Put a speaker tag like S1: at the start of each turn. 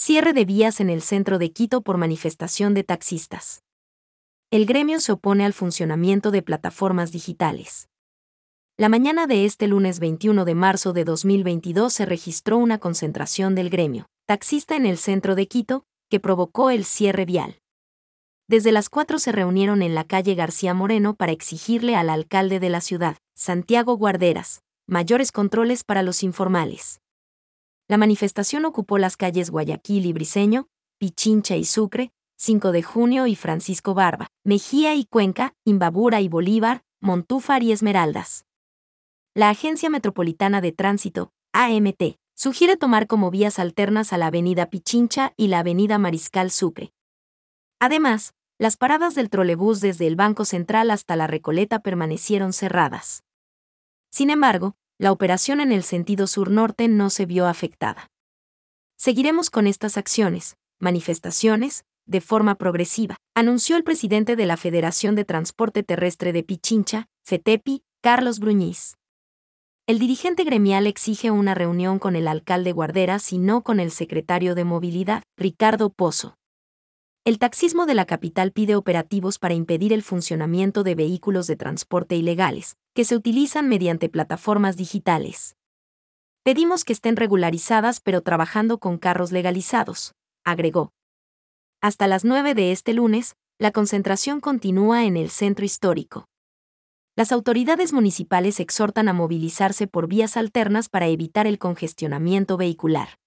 S1: Cierre de vías en el centro de Quito por manifestación de taxistas. El gremio se opone al funcionamiento de plataformas digitales. La mañana de este lunes 21 de marzo de 2022 se registró una concentración del gremio, taxista en el centro de Quito, que provocó el cierre vial. Desde las 4 se reunieron en la calle García Moreno para exigirle al alcalde de la ciudad, Santiago Guarderas, mayores controles para los informales. La manifestación ocupó las calles Guayaquil y Briceño, Pichincha y Sucre, 5 de junio y Francisco Barba, Mejía y Cuenca, Imbabura y Bolívar, Montúfar y Esmeraldas. La Agencia Metropolitana de Tránsito, AMT, sugiere tomar como vías alternas a la Avenida Pichincha y la Avenida Mariscal Sucre. Además, las paradas del trolebús desde el Banco Central hasta la Recoleta permanecieron cerradas. Sin embargo, la operación en el sentido sur-norte no se vio afectada. Seguiremos con estas acciones, manifestaciones, de forma progresiva, anunció el presidente de la Federación de Transporte Terrestre de Pichincha, FETEPI, Carlos Bruñiz. El dirigente gremial exige una reunión con el alcalde Guarderas y no con el secretario de Movilidad, Ricardo Pozo. El taxismo de la capital pide operativos para impedir el funcionamiento de vehículos de transporte ilegales, que se utilizan mediante plataformas digitales. Pedimos que estén regularizadas pero trabajando con carros legalizados, agregó. Hasta las 9 de este lunes, la concentración continúa en el centro histórico. Las autoridades municipales exhortan a movilizarse por vías alternas para evitar el congestionamiento vehicular.